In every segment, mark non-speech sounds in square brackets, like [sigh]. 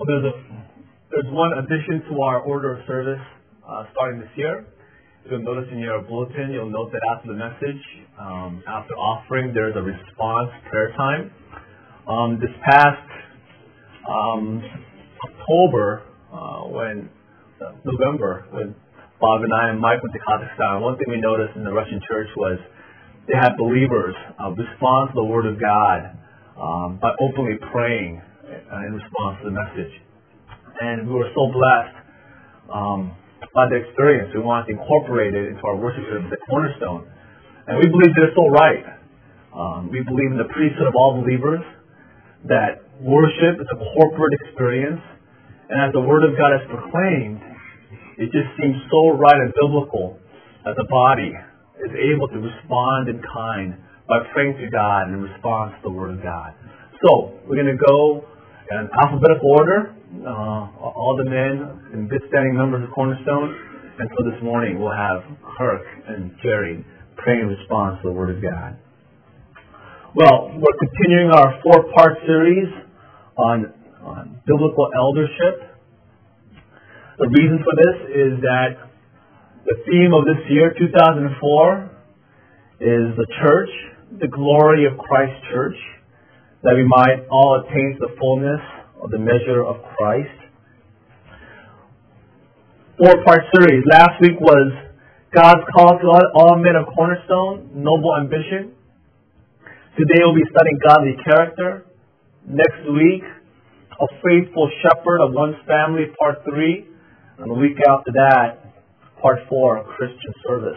Well, there's a there's one addition to our order of service uh, starting this year. You'll notice in your bulletin, you'll note that after the message, um, after offering, there's a response prayer time. Um, this past um, October, uh, when uh, November, when Bob and I and Mike went to Kazakhstan, one thing we noticed in the Russian church was they had believers uh, respond to the Word of God um, by openly praying uh, in response to the message. And we were so blessed um, by the experience. We wanted to incorporate it into our worship service at Cornerstone. And we believe it's so right. Um, we believe in the priesthood of all believers, that worship is a corporate experience. And as the Word of God is proclaimed, it just seems so right and biblical that the body is able to respond in kind by praying to God in response to the Word of God. So, we're going to go in alphabetical order. Uh, all the men and good standing members of Cornerstone. And so this morning we'll have Kirk and Jerry praying in response to the Word of God. Well, we're continuing our four-part series on, on biblical eldership. The reason for this is that the theme of this year, 2004, is the church, the glory of Christ Church, that we might all attain the fullness of the measure of Christ. Four-part series. Last week was God's call to all men of Cornerstone, noble ambition. Today we'll be studying godly character. Next week, a faithful shepherd of one's family, part three. And the week after that, part four, Christian service.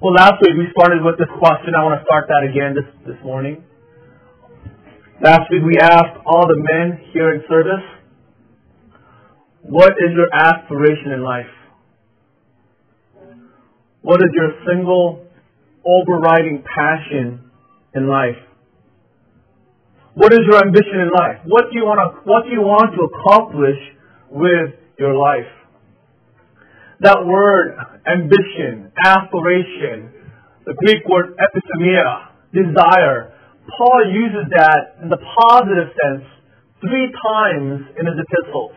Well, last week we started with this question. I want to start that again this, this morning. Last week we asked all the men here in service, what is your aspiration in life? What is your single overriding passion in life? What is your ambition in life? What do you want to, what do you want to accomplish with your life? That word, ambition, aspiration, the Greek word epithumia, desire, Paul uses that in the positive sense three times in his epistles.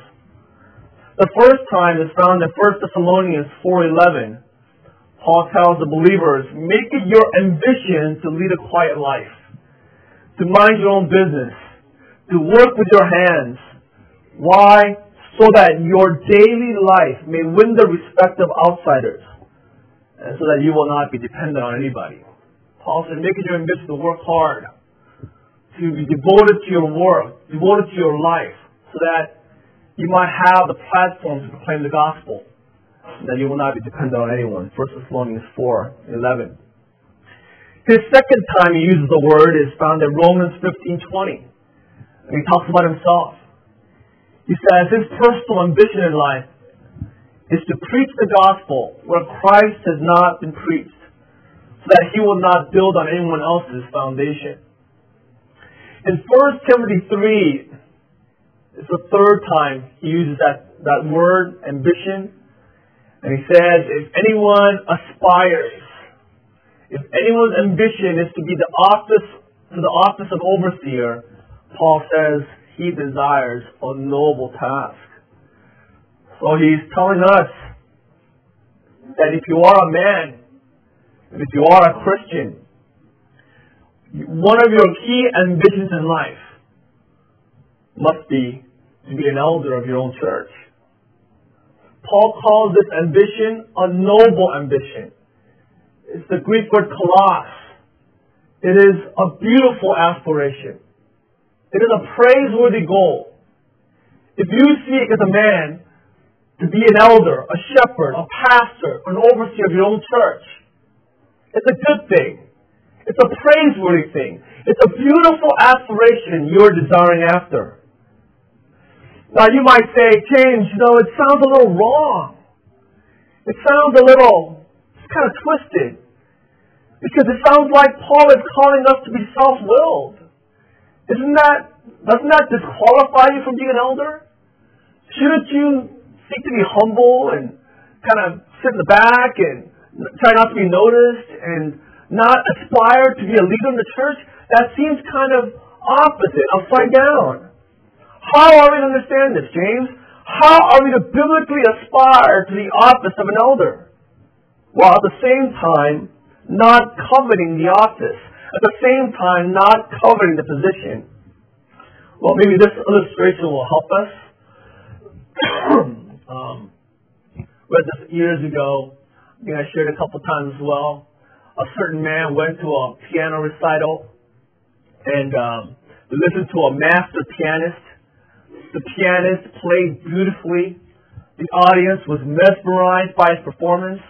The first time is found in 1 Thessalonians 4.11. Paul tells the believers, make it your ambition to lead a quiet life, to mind your own business, to work with your hands. Why? so that your daily life may win the respect of outsiders, and so that you will not be dependent on anybody. Paul said, make it your ambition to work hard, to be devoted to your work, devoted to your life, so that you might have the platform to proclaim the gospel, that you will not be dependent on anyone. 1 Thessalonians 4, 11. His second time he uses the word is found in Romans 15, 20. And he talks about himself. He says his personal ambition in life is to preach the gospel where Christ has not been preached, so that he will not build on anyone else's foundation. In 1 Timothy 3, it's the third time he uses that, that word, ambition. And he says, if anyone aspires, if anyone's ambition is to be the office, to the office of overseer, Paul says, he desires a noble task. So he's telling us that if you are a man, if you are a Christian, one of your key ambitions in life must be to be an elder of your own church. Paul calls this ambition a noble ambition. It's the Greek word kalos. It is a beautiful aspiration. It is a praiseworthy goal. If you seek as a man to be an elder, a shepherd, a pastor, an overseer of your own church, it's a good thing. It's a praiseworthy thing. It's a beautiful aspiration you're desiring after. Now you might say, James, you know, it sounds a little wrong. It sounds a little, it's kind of twisted. Because it sounds like Paul is calling us to be self-willed. Isn't that, doesn't that disqualify you from being an elder? Shouldn't you seek to be humble and kind of sit in the back and try not to be noticed and not aspire to be a leader in the church? That seems kind of opposite, upside down. How are we to understand this, James? How are we to biblically aspire to the office of an elder? While at the same time, not coveting the office. At the same time, not coveting the position. Well, maybe this illustration will help us. [coughs] um, read this years ago. I think I shared a couple times as well. A certain man went to a piano recital and um, listened to a master pianist the pianist played beautifully. The audience was mesmerized by his performance.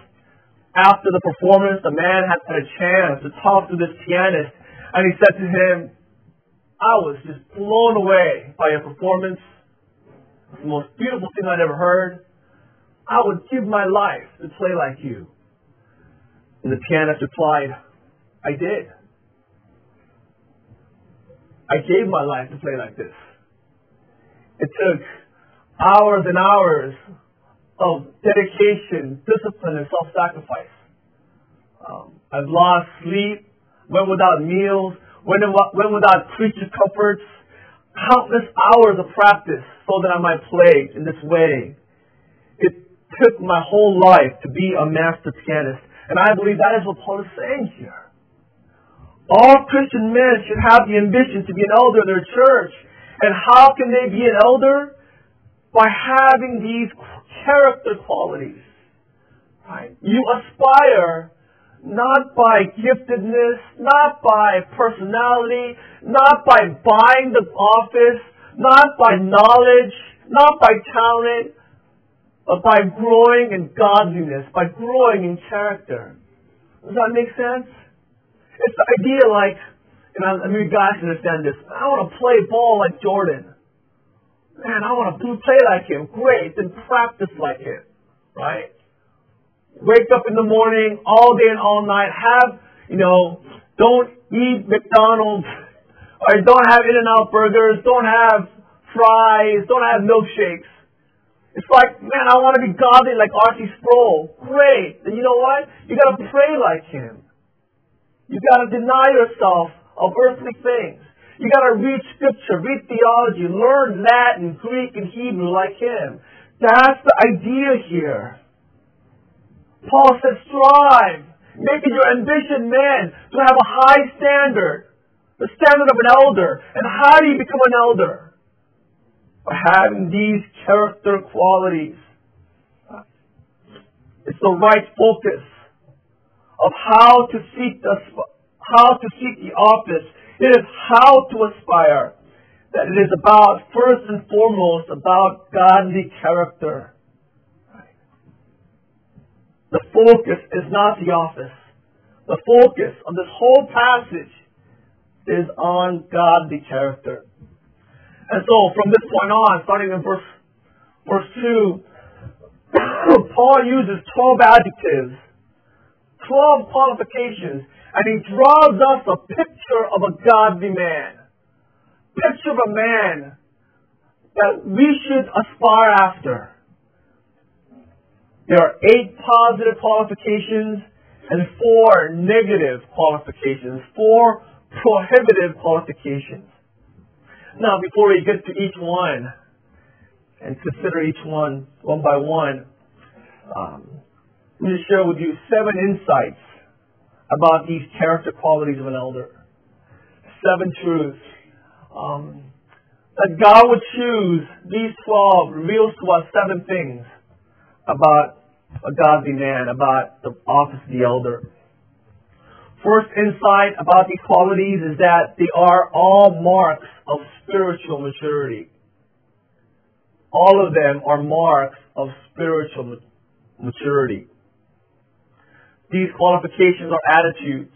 After the performance, the man had a chance to talk to this pianist, and he said to him, I was just blown away by your performance. It's the most beautiful thing I'd ever heard. I would give my life to play like you. And the pianist replied, I did. I gave my life to play like this. It took hours and hours of dedication, discipline, and self-sacrifice. Um, I've lost sleep, went without meals, went, went without creature comforts, countless hours of practice so that I might play in this way. It took my whole life to be a master pianist, and I believe that is what Paul is saying here. All Christian men should have the ambition to be an elder in their church and how can they be an elder? By having these character qualities. Right? You aspire not by giftedness, not by personality, not by buying the office, not by knowledge, not by talent, but by growing in godliness, by growing in character. Does that make sense? It's the idea like and I, I mean, guys understand this. I want to play ball like Jordan. Man, I want to play like him. Great. Then practice like him. Right? Wake up in the morning, all day and all night. Have, you know, don't eat McDonald's. Or don't have In-N-Out burgers. Don't have fries. Don't have milkshakes. It's like, man, I want to be godly like R.C. Sproul. Great. And you know what? You got to pray like him. You got to deny yourself of earthly things. You got to read scripture, read theology, learn Latin, Greek, and Hebrew like him. That's the idea here. Paul says, strive. Make it your ambition, man, to have a high standard. The standard of an elder. And how do you become an elder? Having these character qualities. It's the right focus of how to seek the how to seek the office. It is how to aspire. That it is about, first and foremost, about godly character. The focus is not the office. The focus of this whole passage is on godly character. And so from this point on, starting in verse, verse 2, [coughs] Paul uses 12 adjectives, 12 qualifications and he draws us a picture of a godly man. Picture of a man that we should aspire after. There are eight positive qualifications and four negative qualifications, four prohibitive qualifications. Now, before we get to each one and consider each one one by one, um, me share with you seven insights about these character qualities of an elder. Seven truths. Um, that God would choose these 12 reveals to us seven things about a godly man, about the office of the elder. First insight about the qualities is that they are all marks of spiritual maturity. All of them are marks of spiritual maturity. These qualifications are attitudes.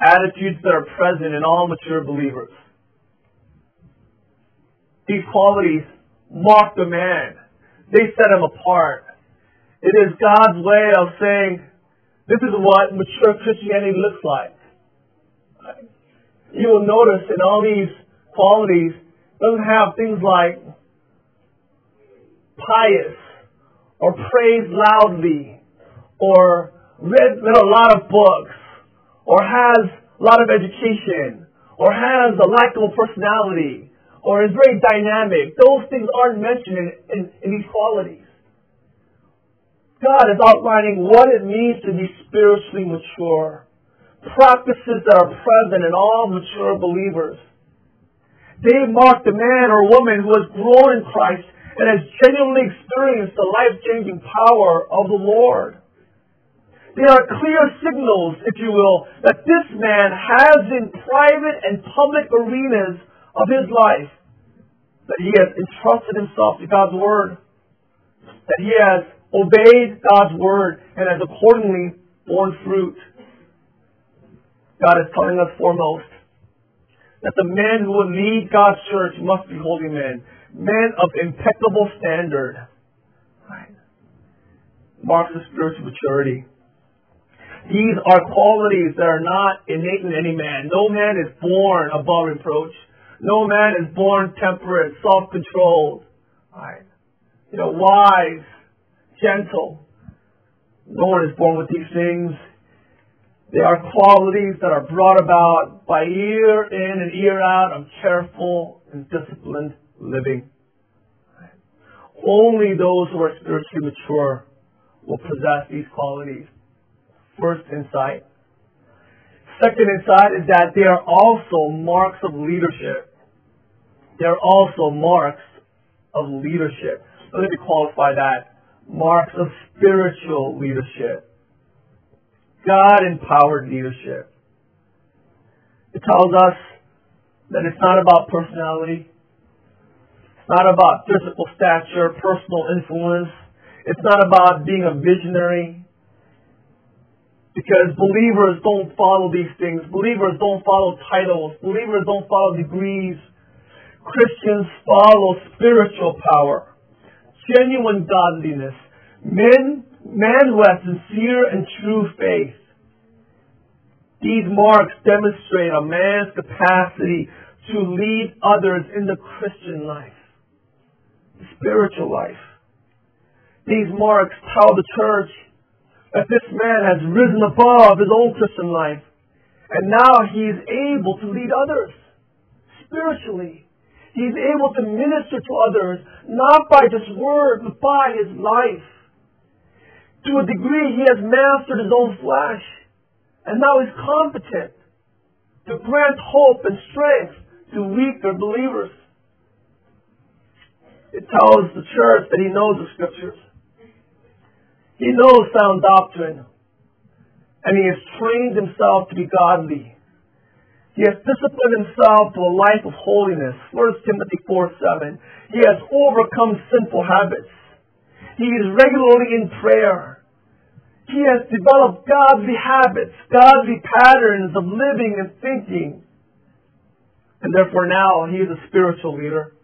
Attitudes that are present in all mature believers. These qualities mark the man. They set him apart. It is God's way of saying, this is what mature Christianity looks like. You will notice in all these qualities, doesn't have things like pious or praise loudly or read, read a lot of books, or has a lot of education, or has a likable personality, or is very dynamic. Those things aren't mentioned in, in, in these qualities. God is outlining what it means to be spiritually mature. Practices that are present in all mature believers. They mark the man or woman who has grown in Christ and has genuinely experienced the life-changing power of the Lord. They are clear signals, if you will, that this man has in private and public arenas of his life that he has entrusted himself to God's Word, that he has obeyed God's Word and has accordingly borne fruit. God is telling us foremost that the men who will lead God's church must be holy men, men of impeccable standard. Marks of spiritual maturity. These are qualities that are not innate in any man. No man is born above reproach. No man is born temperate, self-controlled, right? You know, wise, gentle. No one is born with these things. They are qualities that are brought about by year in and year out of careful and disciplined living. Only those who are spiritually mature will possess these qualities. First insight. Second insight is that they are also marks of leadership they're also marks of leadership. Let me qualify that. Marks of spiritual leadership. God empowered leadership. It tells us that it's not about personality. It's not about physical stature, personal influence. It's not about being a visionary. Because believers don't follow these things. Believers don't follow titles. Believers don't follow degrees. Christians follow spiritual power, genuine godliness, men, man who has sincere and true faith. These marks demonstrate a man's capacity to lead others in the Christian life, the spiritual life. These marks tell the church that this man has risen above his own Christian life, and now he is able to lead others spiritually He's able to minister to others, not by just word, but by his life. To a degree, he has mastered his own flesh. And now he's competent to grant hope and strength to weaker believers. It tells the church that he knows the scriptures. He knows sound doctrine. And he has trained himself to be godly. He has disciplined himself to a life of holiness. 1 Timothy 4 7. He has overcome sinful habits. He is regularly in prayer. He has developed godly habits, godly patterns of living and thinking. And therefore now he is a spiritual leader.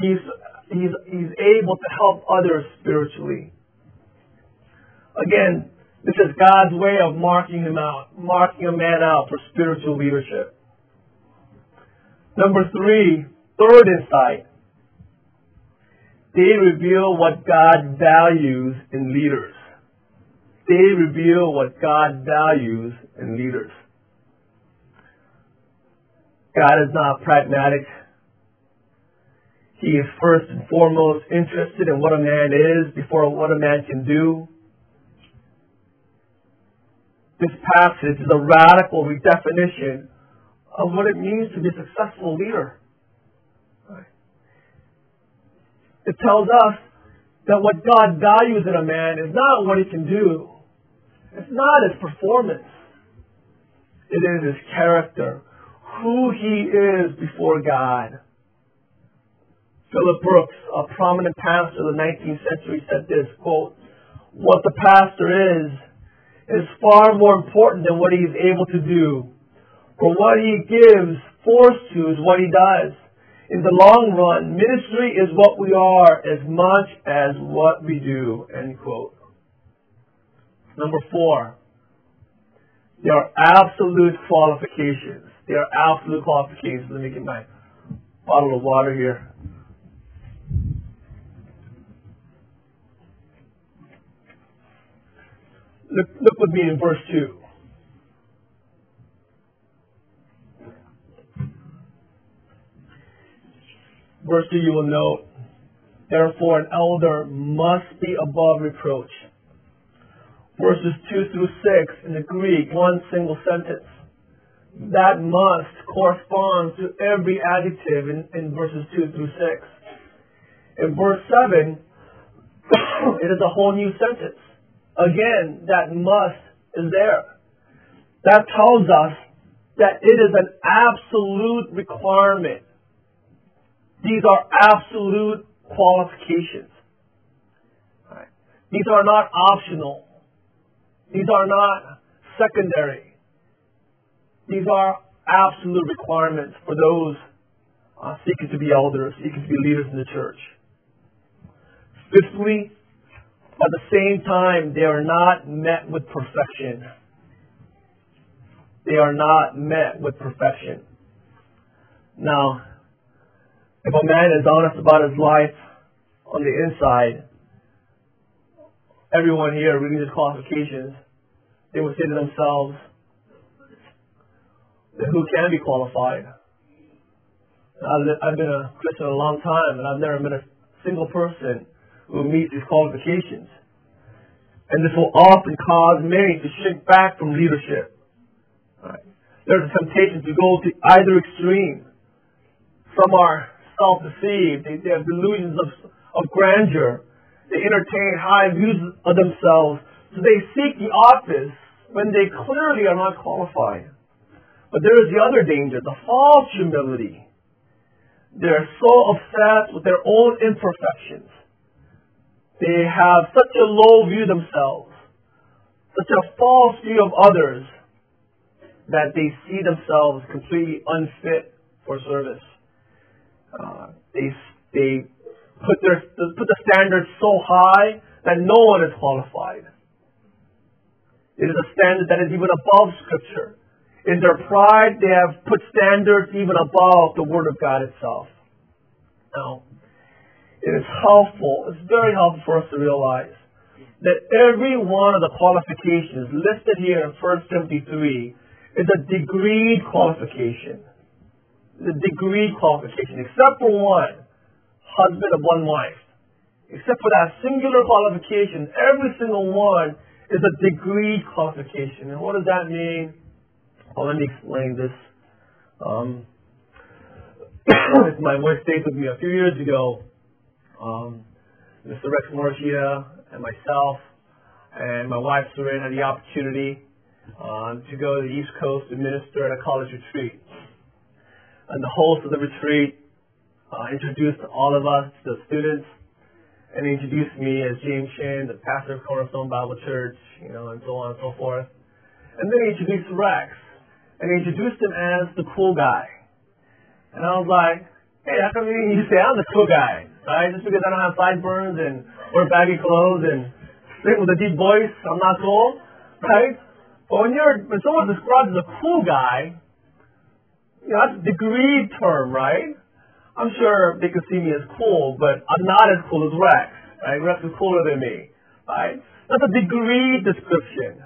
He's, he's, he's able to help others spiritually. Again, this is God's way of marking him out, marking a man out for spiritual leadership. Number three, third insight. They reveal what God values in leaders. They reveal what God values in leaders. God is not pragmatic. He is first and foremost interested in what a man is before what a man can do this passage is a radical redefinition of what it means to be a successful leader. It tells us that what God values in a man is not what he can do. It's not his performance. It is his character, who he is before God. Phillips Brooks, a prominent pastor of the 19th century, said this, quote, what the pastor is is far more important than what he is able to do. For what he gives force to is what he does. In the long run, ministry is what we are as much as what we do. End quote. Number four, there are absolute qualifications. There are absolute qualifications. Let me get my bottle of water here. Look, look with me in verse 2. Verse 2 you will note, therefore an elder must be above reproach. Verses 2 through 6 in the Greek, one single sentence. That must corresponds to every adjective in, in verses 2 through 6. In verse 7, [coughs] it is a whole new sentence. Again, that must is there. That tells us that it is an absolute requirement. These are absolute qualifications. These are not optional. These are not secondary. These are absolute requirements for those uh, seeking to be elders, seeking to be leaders in the church. Fifthly, at the same time, they are not met with perfection. They are not met with perfection. Now, if a man is honest about his life on the inside, everyone here reading his qualifications, they would say to themselves, who can be qualified? I've been a Christian a long time, and I've never met a single person who meets these qualifications. And this will often cause many to shrink back from leadership. Right. There's a temptation to go to either extreme. Some are self-deceived. They, they have delusions of, of grandeur. They entertain high views of themselves. So they seek the office when they clearly are not qualified. But there is the other danger, the false humility. They're so obsessed with their own imperfections they have such a low view themselves, such a false view of others, that they see themselves completely unfit for service. Uh, they they put their put the standards so high that no one is qualified. It is a standard that is even above Scripture. In their pride, they have put standards even above the Word of God itself. Now, it is helpful, it's very helpful for us to realize that every one of the qualifications listed here in 1 Timothy 3 is a degree qualification. The degree qualification, except for one, husband of one wife. Except for that singular qualification, every single one is a degree qualification. And what does that mean? Well, let me explain this. Um, [coughs] my wife stayed with me a few years ago, um, Mr. Rex Morgia and myself and my wife Serena had the opportunity um, to go to the East Coast to minister at a college retreat. And the host of the retreat uh, introduced all of us, to the students, and introduced me as James Shin, the pastor of Cornerstone Bible Church, you know, and so on and so forth. And then he introduced Rex, and he introduced him as the cool guy. And I was like, hey, how come you say I'm the cool guy? Right? Just because I don't have sideburns and wear baggy clothes and sing with a deep voice, I'm not cool, right? But when you're when someone's described as a cool guy, you know, that's a degree term, right? I'm sure they could see me as cool, but I'm not as cool as Rex. Right? Rex is cooler than me, right? That's a degree description.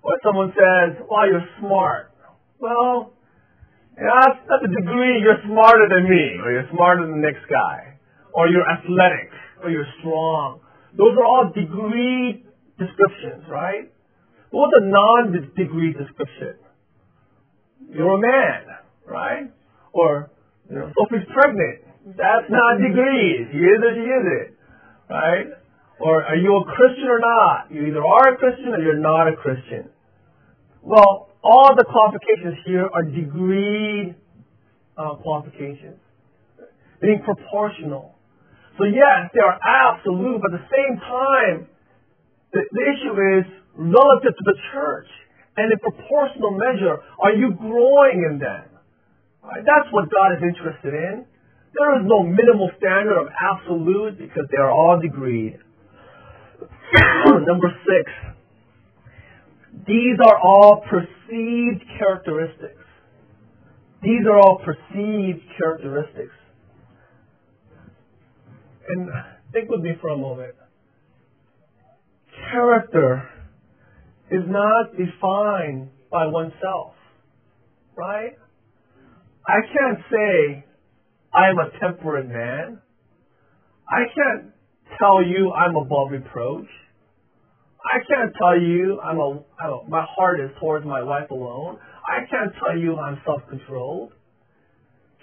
Or someone says, "Wow, you're smart." Well, you know, that's, that's a degree. You're smarter than me, or you're smarter than the next guy or you're athletic, or you're strong. Those are all degree descriptions, right? What's a non-degree description? You're a man, right? Or, you know, Sophie's pregnant. That's not degrees. He is or she isn't, right? Or are you a Christian or not? You either are a Christian or you're not a Christian. Well, all the qualifications here are degree uh, qualifications, being proportional. So yes, they are absolute, but at the same time, the, the issue is relative to the church. And in proportional measure, are you growing in them? Right? That's what God is interested in. There is no minimal standard of absolute because they are all degreed. [coughs] Number six. These are all perceived characteristics. These are all perceived characteristics. And think with me for a moment. Character is not defined by oneself, right? I can't say I am a temperate man. I can't tell you I'm above reproach. I can't tell you I'm a, I'm a my heart is towards my wife alone. I can't tell you I'm self-controlled.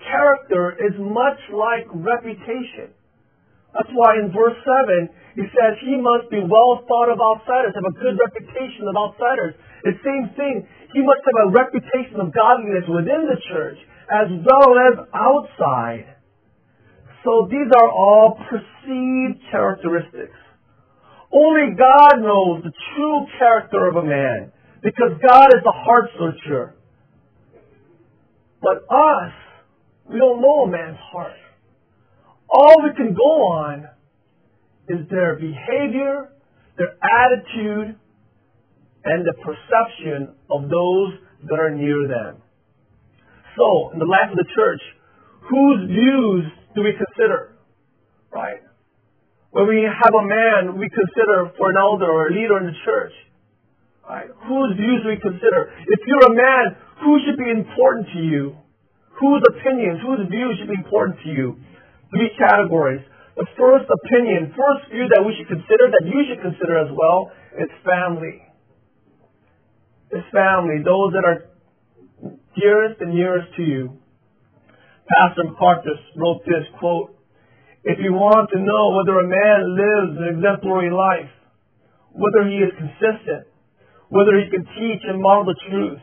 Character is much like reputation. That's why in verse 7, he says he must be well thought of outsiders, have a good reputation of outsiders. The same thing, he must have a reputation of godliness within the church as well as outside. So these are all perceived characteristics. Only God knows the true character of a man because God is the heart searcher. But us, we don't know a man's heart. All we can go on is their behavior, their attitude, and the perception of those that are near them. So, in the life of the church, whose views do we consider? Right? When we have a man we consider for an elder or a leader in the church, right? Whose views do we consider? If you're a man, who should be important to you? Whose opinions, whose views should be important to you? Three categories. The first opinion, first view that we should consider, that you should consider as well, is family. It's family, those that are dearest and nearest to you. Pastor MacArthur wrote this quote, if you want to know whether a man lives an exemplary life, whether he is consistent, whether he can teach and model the truth,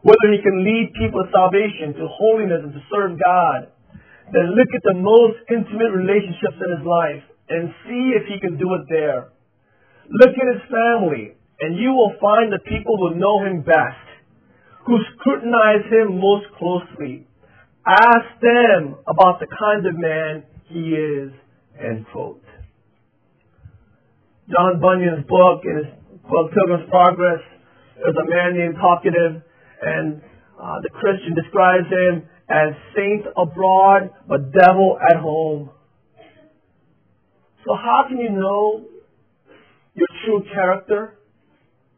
whether he can lead people to salvation, to holiness, and to serve God, then look at the most intimate relationships in his life and see if he can do it there. Look at his family, and you will find the people who know him best, who scrutinize him most closely. Ask them about the kind of man he is. End quote. John Bunyan's book, in his book Pilgrim's Progress, there's a man named Talkative, and uh, the Christian describes him as saint abroad, but devil at home. So how can you know your true character,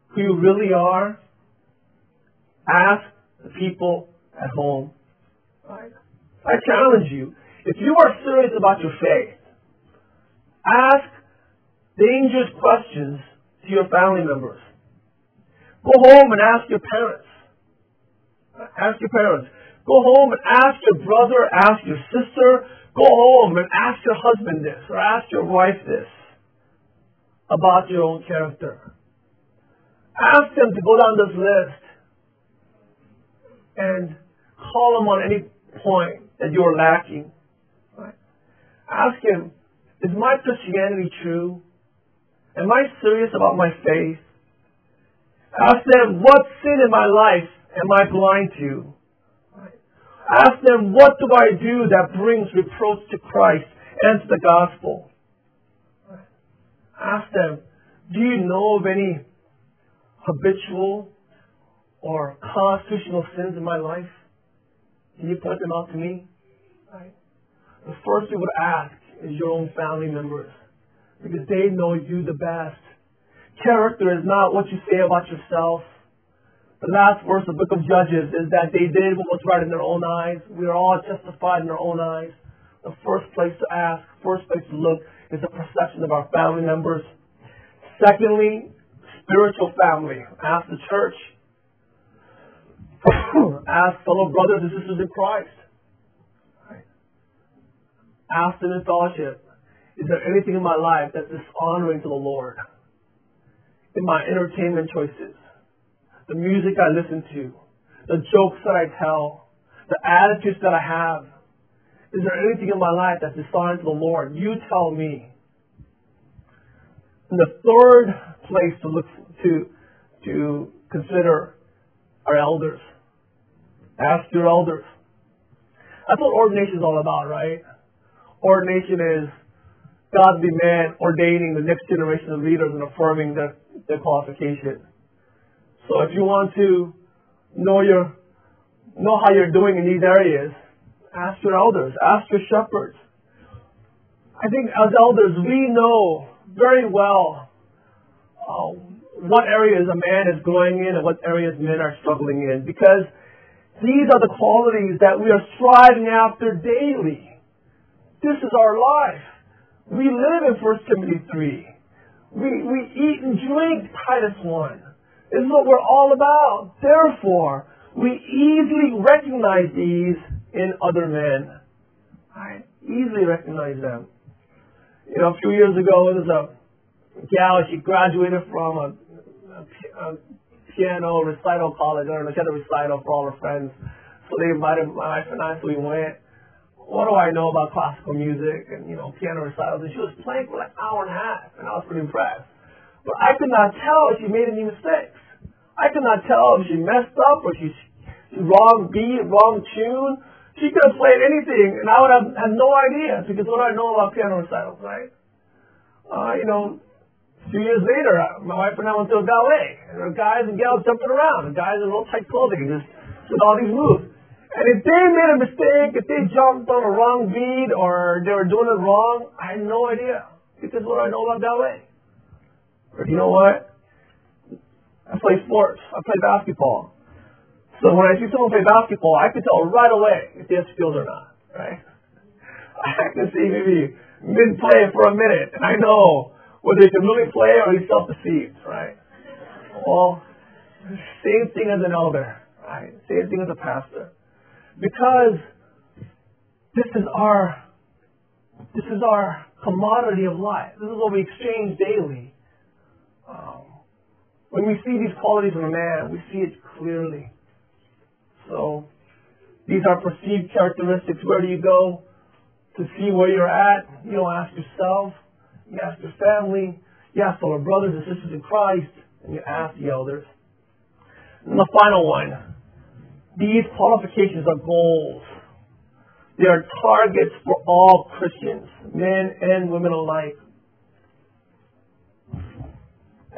who you really are? Ask the people at home. Right? I challenge you, if you are serious about your faith, ask dangerous questions to your family members. Go home and ask your parents. Ask your parents. Go home and ask your brother, ask your sister, go home and ask your husband this or ask your wife this about your own character. Ask them to go down this list and call them on any point that you're lacking. Right? Ask him, is my Christianity true? Am I serious about my faith? Ask them, what sin in my life am I blind to? Ask them, what do I do that brings reproach to Christ and to the gospel? Ask them, do you know of any habitual or constitutional sins in my life? Can you point them out to me? Right. The first you would ask is your own family members because they know you the best. Character is not what you say about yourself. The last verse of the book of Judges is that they did what was right in their own eyes. We are all justified in our own eyes. The first place to ask, first place to look is the perception of our family members. Secondly, spiritual family. Ask the church. [coughs] ask fellow brothers and sisters in Christ. Ask them in fellowship. Is there anything in my life that's dishonoring to the Lord? In my entertainment choices? The music I listen to, the jokes that I tell, the attitudes that I have. Is there anything in my life that's dishonoring to the Lord? You tell me. And the third place to look to to consider our elders. Ask your elders. That's what ordination is all about, right? Ordination is godly man ordaining the next generation of leaders and affirming their, their qualifications. So if you want to know your know how you're doing in these areas, ask your elders, ask your shepherds. I think as elders, we know very well uh, what areas a man is growing in and what areas men are struggling in because these are the qualities that we are striving after daily. This is our life. We live in 1 Timothy 3. We, we eat and drink Titus 1. Is what we're all about. Therefore, we easily recognize these in other men. I easily recognize them. You know, a few years ago, there was a gal, she graduated from a, a, a piano recital college, or she had a recital for all her friends. So they invited my wife and I, so we went. What do I know about classical music and, you know, piano recitals? And she was playing for like an hour and a half, and I was pretty impressed. But I could not tell if she made any mistakes. I could not tell if she messed up or she wrong beat, wrong tune. She could have played anything, and I would have had no idea because what do I know about piano recitals, right? Uh, you know, a few years later, uh, my wife and I went to a ballet, and there were guys and gals jumping around, and guys in real tight clothing, just with all these moves. And if they made a mistake, if they jumped on a wrong beat or they were doing it wrong, I had no idea because what do I know about ballet? But you know what? I play sports. I play basketball. So when I see someone play basketball, I can tell right away if they have skills or not, right? [laughs] I can see maybe mid-play for a minute, and I know whether he can really play or he's self-deceived, right? Well, same thing as an elder, right? Same thing as a pastor. Because this is our, this is our commodity of life. This is what we exchange daily. Um, when we see these qualities in a man, we see it clearly. So these are perceived characteristics. Where do you go to see where you're at? You don't ask yourself. You ask your family. You ask all our brothers and sisters in Christ. And you ask the elders. And the final one. These qualifications are goals. They are targets for all Christians, men and women alike.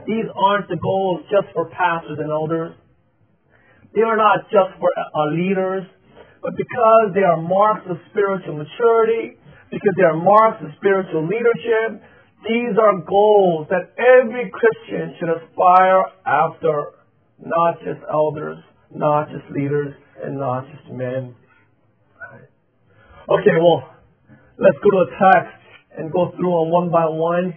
These aren't the goals just for pastors and elders. They are not just for our leaders, but because they are marks of spiritual maturity, because they are marks of spiritual leadership, these are goals that every Christian should aspire after, not just elders, not just leaders, and not just men. Okay, well, let's go to the text and go through them one by one.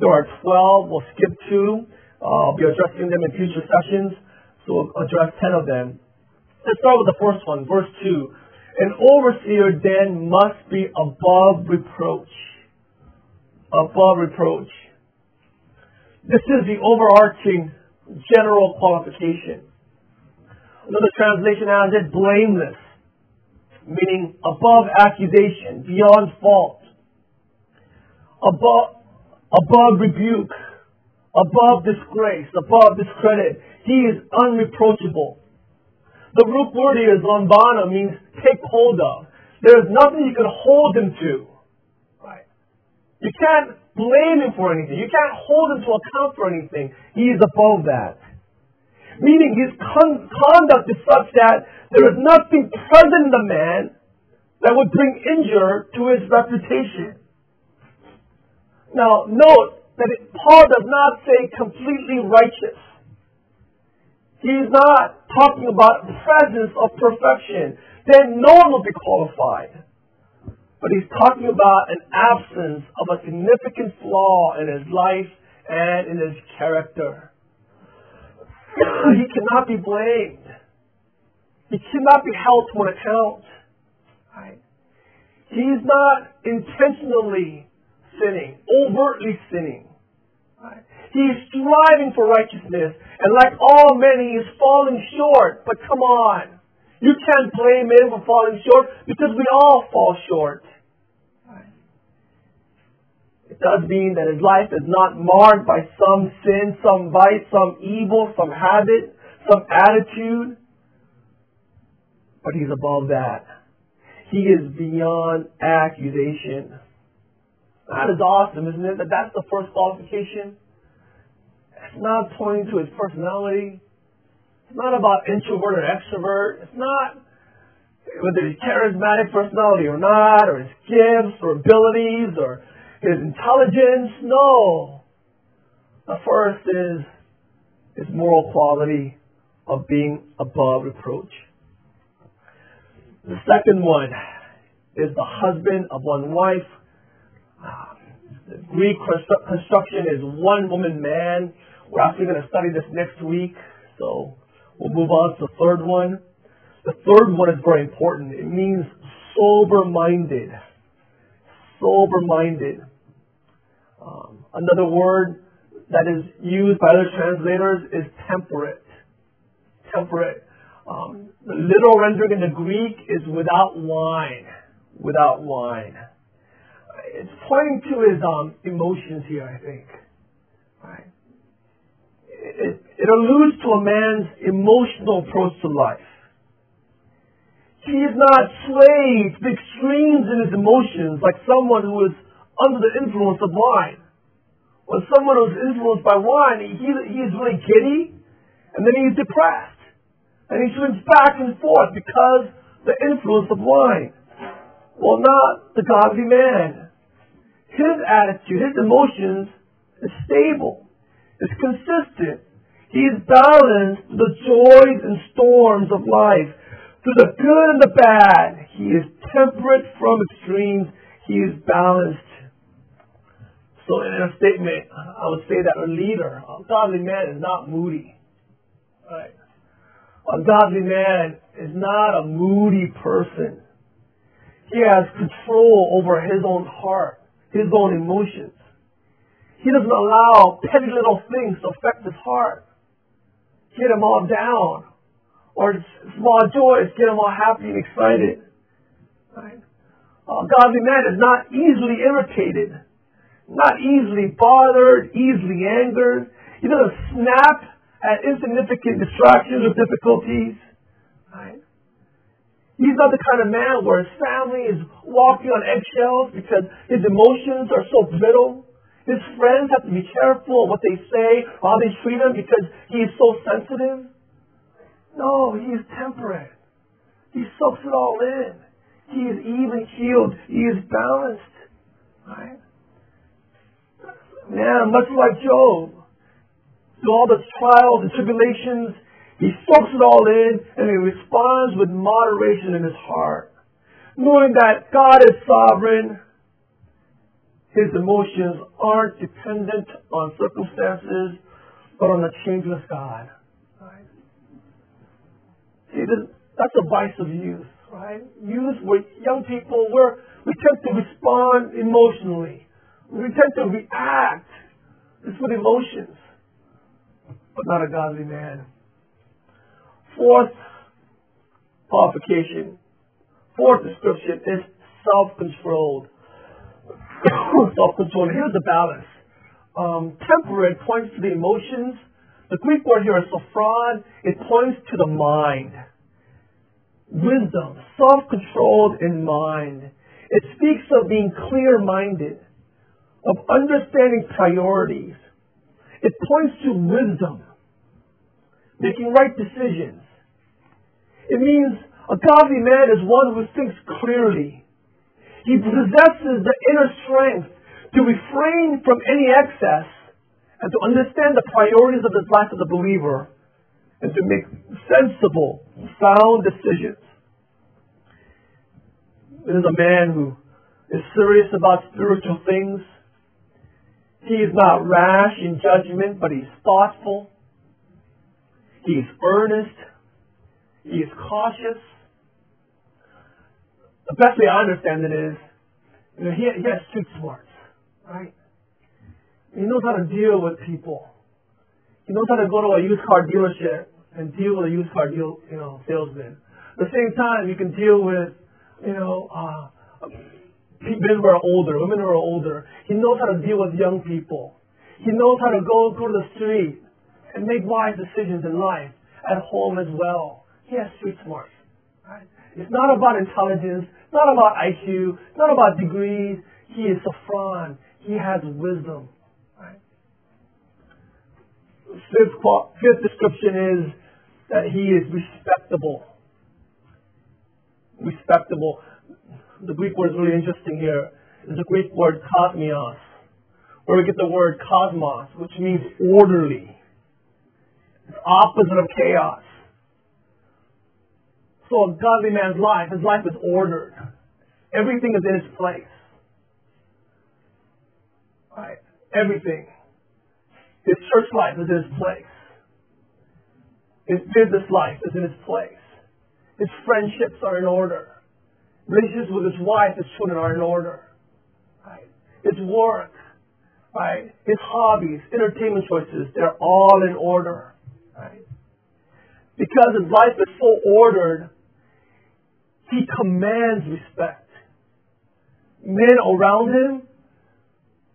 There are 12. We'll skip two. Uh, I'll be addressing them in future sessions. So we'll address 10 of them. Let's start with the first one, verse 2. An overseer then must be above reproach. Above reproach. This is the overarching general qualification. Another translation has it blameless, meaning above accusation, beyond fault, above, above rebuke, above disgrace, above discredit. He is unreproachable. The root word here is lambano means take hold of. There is nothing you can hold him to. Right? You can't blame him for anything. You can't hold him to account for anything. He is above that. Meaning his con- conduct is such that there is nothing present in the man that would bring injury to his reputation. Now, note that it, Paul does not say completely righteous. He's not talking about presence of perfection. Then no one will be qualified. But he's talking about an absence of a significant flaw in his life and in his character. [clears throat] he cannot be blamed. He cannot be held to an account. Right? He's not intentionally sinning, overtly sinning. Right? He is striving for righteousness, and like all men, he is falling short. But come on. You can't blame him for falling short because we all fall short. It does mean that his life is not marked by some sin, some vice, some evil, some habit, some attitude. But he's above that. He is beyond accusation. That is awesome, isn't it? That that's the first qualification. It's not pointing to his personality. It's not about introvert or extrovert. It's not whether he's charismatic personality or not, or his gifts or abilities or his intelligence. No. The first is his moral quality of being above reproach. The second one is the husband of one wife. The Greek construction is one woman man. We're actually going to study this next week, so we'll move on to the third one. The third one is very important. It means sober minded. Sober minded. Um, another word that is used by other translators is temperate. Temperate. Um, the literal rendering in the Greek is without wine. Without wine. It's pointing to his um, emotions here, I think. Right? It, it alludes to a man's emotional approach to life. He is not swayed to the extremes in his emotions like someone who is under the influence of wine. When someone who is influenced by wine, he, he is really giddy, and then he's depressed. And he swings back and forth because the influence of wine. Well, not the godly man. His attitude, his emotions is stable. It's consistent. He is balanced the joys and storms of life. Through the good and the bad, he is temperate from extremes. He is balanced. So in a statement, I would say that a leader, a godly man is not moody. Right? A godly man is not a moody person. He has control over his own heart, his own emotions. He doesn't allow petty little things to affect his heart. Get him all down or small joys get him all happy and excited. Right? A godly man is not easily irritated, not easily bothered, easily angered. He doesn't snap at insignificant distractions or difficulties. Right? He's not the kind of man where his family is walking on eggshells because his emotions are so brittle. His friends have to be careful of what they say, how they treat him because he is so sensitive. No, he is temperate. He soaks it all in. He is even keeled. He is balanced. Right? Man, much like Job, through all the trials and tribulations, he soaks it all in and he responds with moderation in his heart. Knowing that God is sovereign, his emotions aren't dependent on circumstances, but on the changeless God. See, that's a vice of youth, right? Youth, with young people, we're, we tend to respond emotionally. We tend to react just with emotions, but not a godly man. Fourth qualification, fourth description is self-controlled. [coughs] self-controlled. Here's the balance. Um, temperate points to the emotions the Greek word here is sophron. It points to the mind. Wisdom, self-controlled in mind. It speaks of being clear-minded, of understanding priorities. It points to wisdom, making right decisions. It means a godly man is one who thinks clearly. He possesses the inner strength to refrain from any excess and to understand the priorities of the life of the believer and to make sensible, sound decisions. It is a man who is serious about spiritual things. He is not rash in judgment, but he's thoughtful. He is earnest. He is cautious. The best way I understand it is, you know, he, he has street smarts, right? He knows how to deal with people. He knows how to go to a used car dealership and deal with a used car deal, you know, salesman. At the same time, you can deal with, you know, uh, men who are older, women who are older. He knows how to deal with young people. He knows how to go go to the street and make wise decisions in life at home as well. He has street smarts. Right? It's not about intelligence, not about IQ, not about degrees. He is sophron. He has wisdom Right? fifth, fifth description is that he is respectable. Respectable. The Greek word is really interesting here. It's the Greek word kosmios, where we get the word cosmos, which means orderly. Opposite of chaos. So a godly man's life, his life is ordered. everything is in its place. Right? Everything. His church life is in its place. His business life is in its place. His friendships are in order. Relationships with his wife, his children are in order. Right? His work, right? His hobbies, entertainment choices, they're all in order. Right? Because his life is so ordered, he commands respect. Men around him,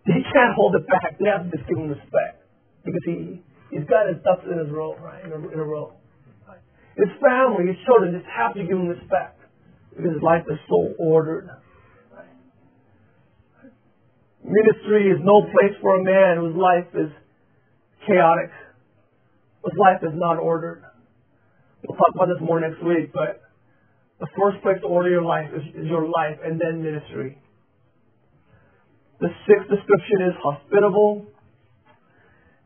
they can't hold it back. They have to just give him respect. Because he, he's got his ducks in his row, right? In a, in a row. Right? His family, his children just have to give him respect. Because his life is so ordered. Ministry is no place for a man whose life is chaotic. Whose life is not ordered. We'll talk about this more next week, but the first place to order your life is, is your life and then ministry. The sixth description is hospitable.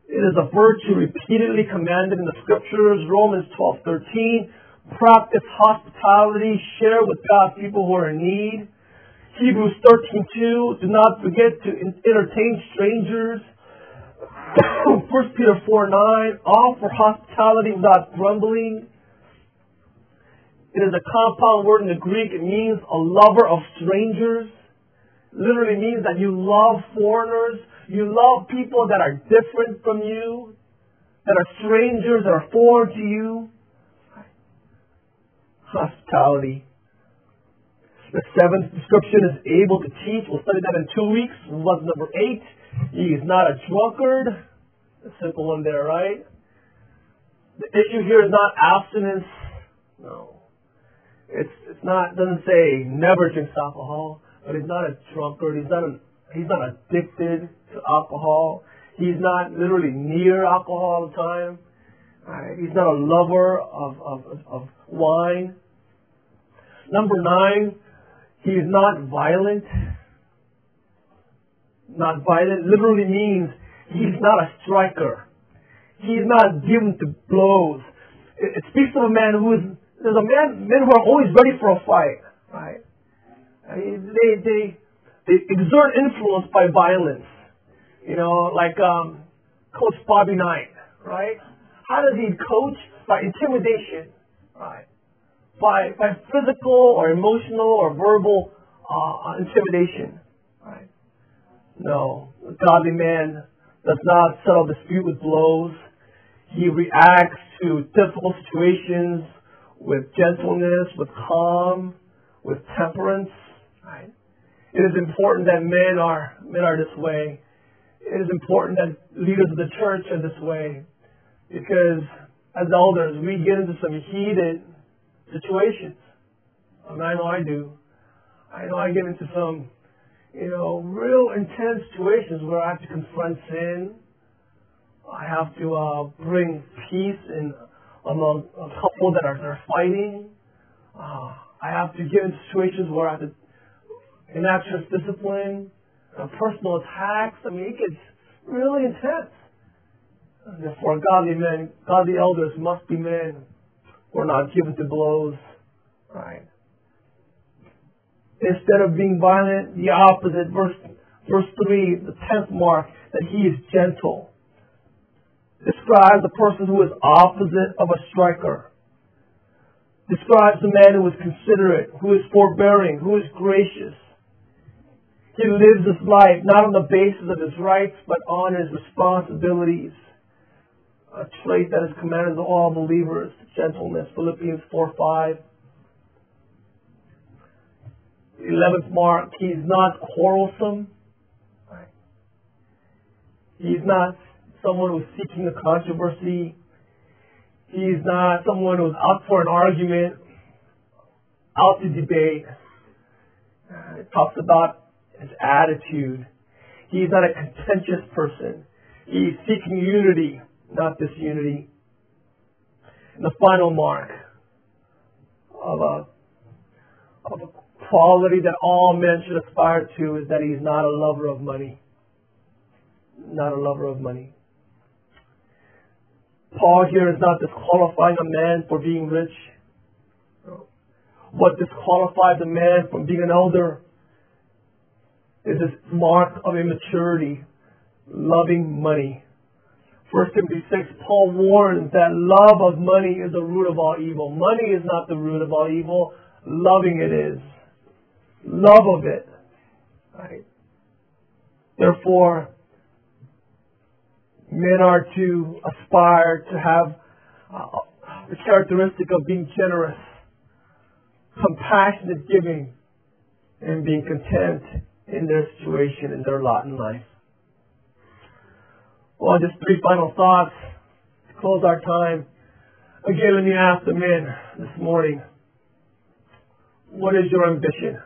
It is a virtue repeatedly commanded in the scriptures. Romans 12:13. Practice hospitality. Share with God's people who are in need. Hebrews 13:2. Do not forget to entertain strangers. 1 Peter 4:9. Offer hospitality without grumbling. It is a compound word in the Greek. It means a lover of strangers. Literally means that you love foreigners. You love people that are different from you, that are strangers, that are foreign to you. Hospitality. The seventh description is able to teach. We'll study that in two weeks. Was number eight. He is not a drunkard. A simple one there, right? The issue here is not abstinence. No. It's it's not doesn't say never drinks alcohol, but he's not a drunkard. He's not a, he's not addicted to alcohol. He's not literally near alcohol all the time. Right? He's not a lover of, of, of wine. Number nine, he's not violent. Not violent literally means he's not a striker. He's not given to blows. It, it speaks of a man who is there's a man, men who are always ready for a fight, right? I mean, they, they, they exert influence by violence. You know, like um, Coach Bobby Knight, right? How does he coach? By intimidation, right? By, by physical or emotional or verbal uh, intimidation, right? No, a godly man does not settle dispute with blows. He reacts to difficult situations with gentleness, with calm, with temperance. Right? It is important that men are men are this way. It is important that leaders of the church are this way, because as elders we get into some heated situations. I, mean, I know I do. I know I get into some, you know, real intense situations where I have to confront sin. I have to uh, bring peace and among a couple that are, that are fighting. Uh, I have to get into situations where I have to enact discipline, uh, personal attacks. I mean, it gets really intense. And therefore, godly men, godly elders must be men who are not given to blows. Right? Instead of being violent, the opposite. Verse, verse 3, the 10th mark, that he is gentle describes a person who is opposite of a striker. Describes a man who is considerate, who is forbearing, who is gracious. He lives his life not on the basis of his rights, but on his responsibilities. A trait that is commanded of all believers, gentleness, Philippians 4 5. 11th mark, he's not quarrelsome. He's not someone who's seeking a controversy. He's not someone who's out for an argument, out to debate. It talks about his attitude. He's not a contentious person. He's seeking unity, not disunity. And the final mark of a, of a quality that all men should aspire to is that he's not a lover of money. Not a lover of money. Paul here is not disqualifying a man for being rich. what disqualifies a man from being an elder is this mark of immaturity, loving money. 1 Timothy 6, Paul warns that love of money is the root of all evil. Money is not the root of all evil. Loving it is. Love of it. Right? Therefore, men are to aspire to have uh, the characteristic of being generous, compassionate giving, and being content in their situation, in their lot in life. Well, just three final thoughts to close our time. Again, let me ask the men this morning, what is your ambition?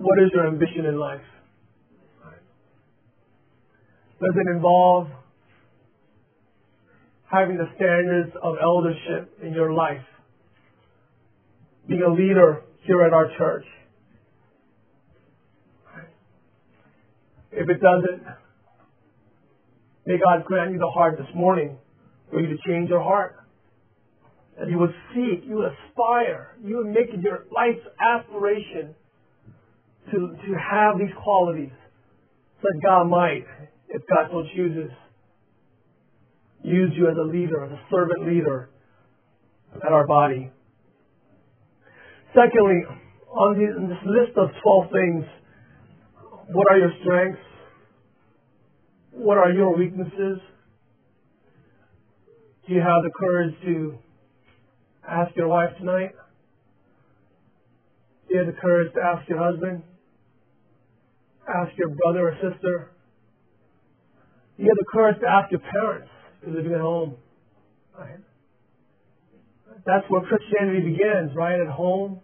What is your ambition in life? Does it involve having the standards of eldership in your life? Being a leader here at our church? If it doesn't, may God grant you the heart this morning for you to change your heart. That you would seek, you would aspire, you would make it your life's aspiration to, to have these qualities that God might, if God so chooses, use you as a leader, as a servant leader at our body. Secondly, on this list of 12 things, what are your strengths? What are your weaknesses? Do you have the courage to ask your wife tonight? You have the courage to ask your husband? Ask your brother or sister? You have the courage to ask your parents who living at home? Right? That's where Christianity begins, right? At home.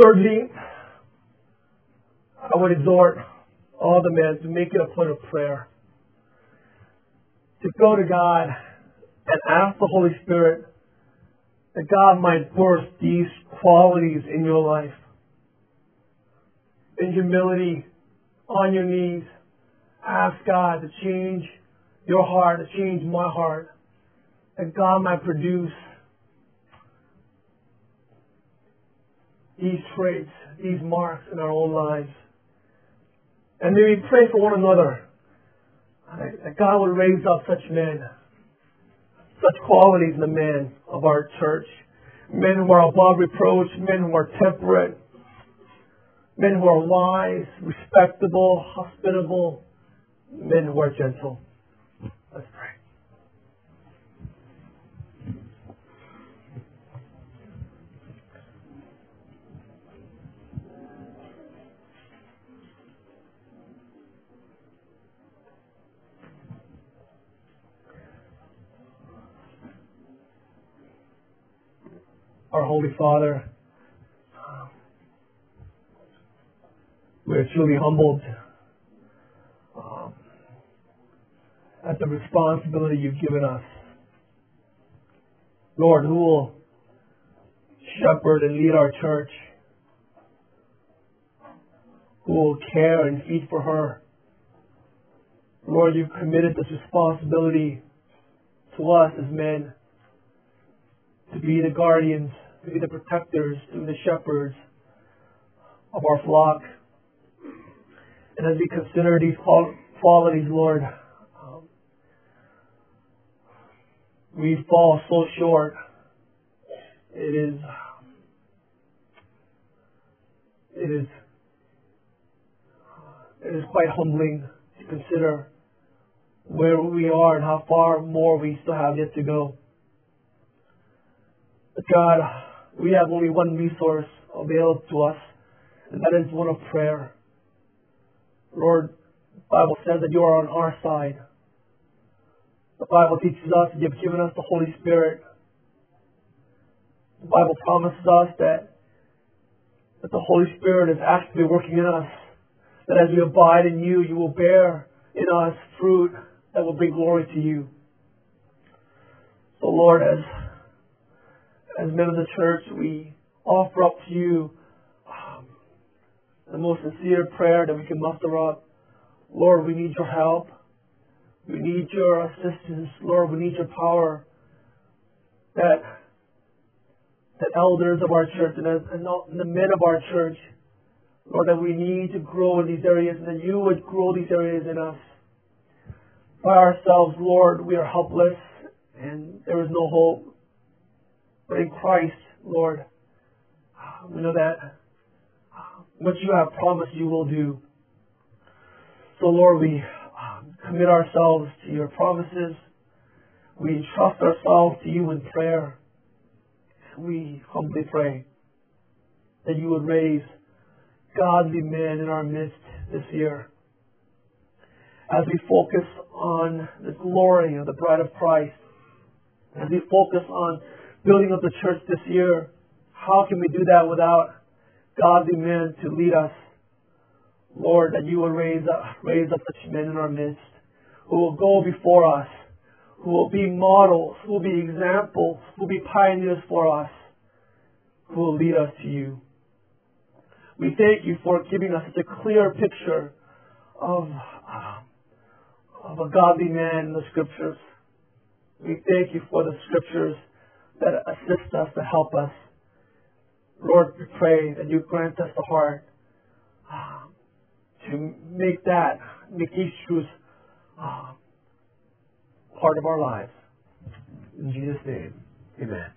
Thirdly, I would exhort all the men to make it a point of prayer. To go to God and ask the Holy Spirit that God might birth these qualities in your life. In humility, on your knees, ask God to change your heart, to change my heart, that God might produce these traits, these marks in our own lives. And may we pray for one another. That God will raise up such men, such qualities in the men of our church. Men who are above reproach, men who are temperate, men who are wise, respectable, hospitable, men who are gentle. Our Holy Father. We are truly humbled um, at the responsibility you've given us. Lord, who will shepherd and lead our church? Who will care and feed for her? Lord, you've committed this responsibility to us as men to be the guardians to be the protectors, to be the shepherds of our flock. And as we consider these qualities, Lord, um, we fall so short. It is, it is, it is quite humbling to consider where we are and how far more we still have yet to go. But God, we have only one resource available to us, and that is one of prayer. Lord, the Bible says that you are on our side. The Bible teaches us that you've given us the Holy Spirit. The Bible promises us that, that the Holy Spirit is actively working in us. That as we abide in you, you will bear in us fruit that will bring glory to you. So Lord, as as men of the church, we offer up to you um, the most sincere prayer that we can muster up. Lord, we need your help. We need your assistance. Lord, we need your power. That the elders of our church and, as, and the men of our church, Lord, that we need to grow in these areas and that you would grow these areas in us. By ourselves, Lord, we are helpless and there is no hope. But in Christ, Lord, ah, we know that ah, what you have promised you will do. So, Lord, we ah, commit ourselves to your promises. We entrust ourselves to you in prayer. We humbly pray that you would raise godly men in our midst this year. As we focus on the glory of the bride of Christ, as we focus on building up the church this year, how can we do that without godly men to lead us? Lord, that you will raise up, raise up such men in our midst who will go before us, who will be models, who will be examples, who will be pioneers for us, who will lead us to you. We thank you for giving us such a clear picture of, uh, of a godly man in the scriptures. We thank you for the scriptures that assist us, to help us. Lord, we pray that you grant us the heart uh, to make that, make these truths uh, part of our lives. In Jesus' name, amen.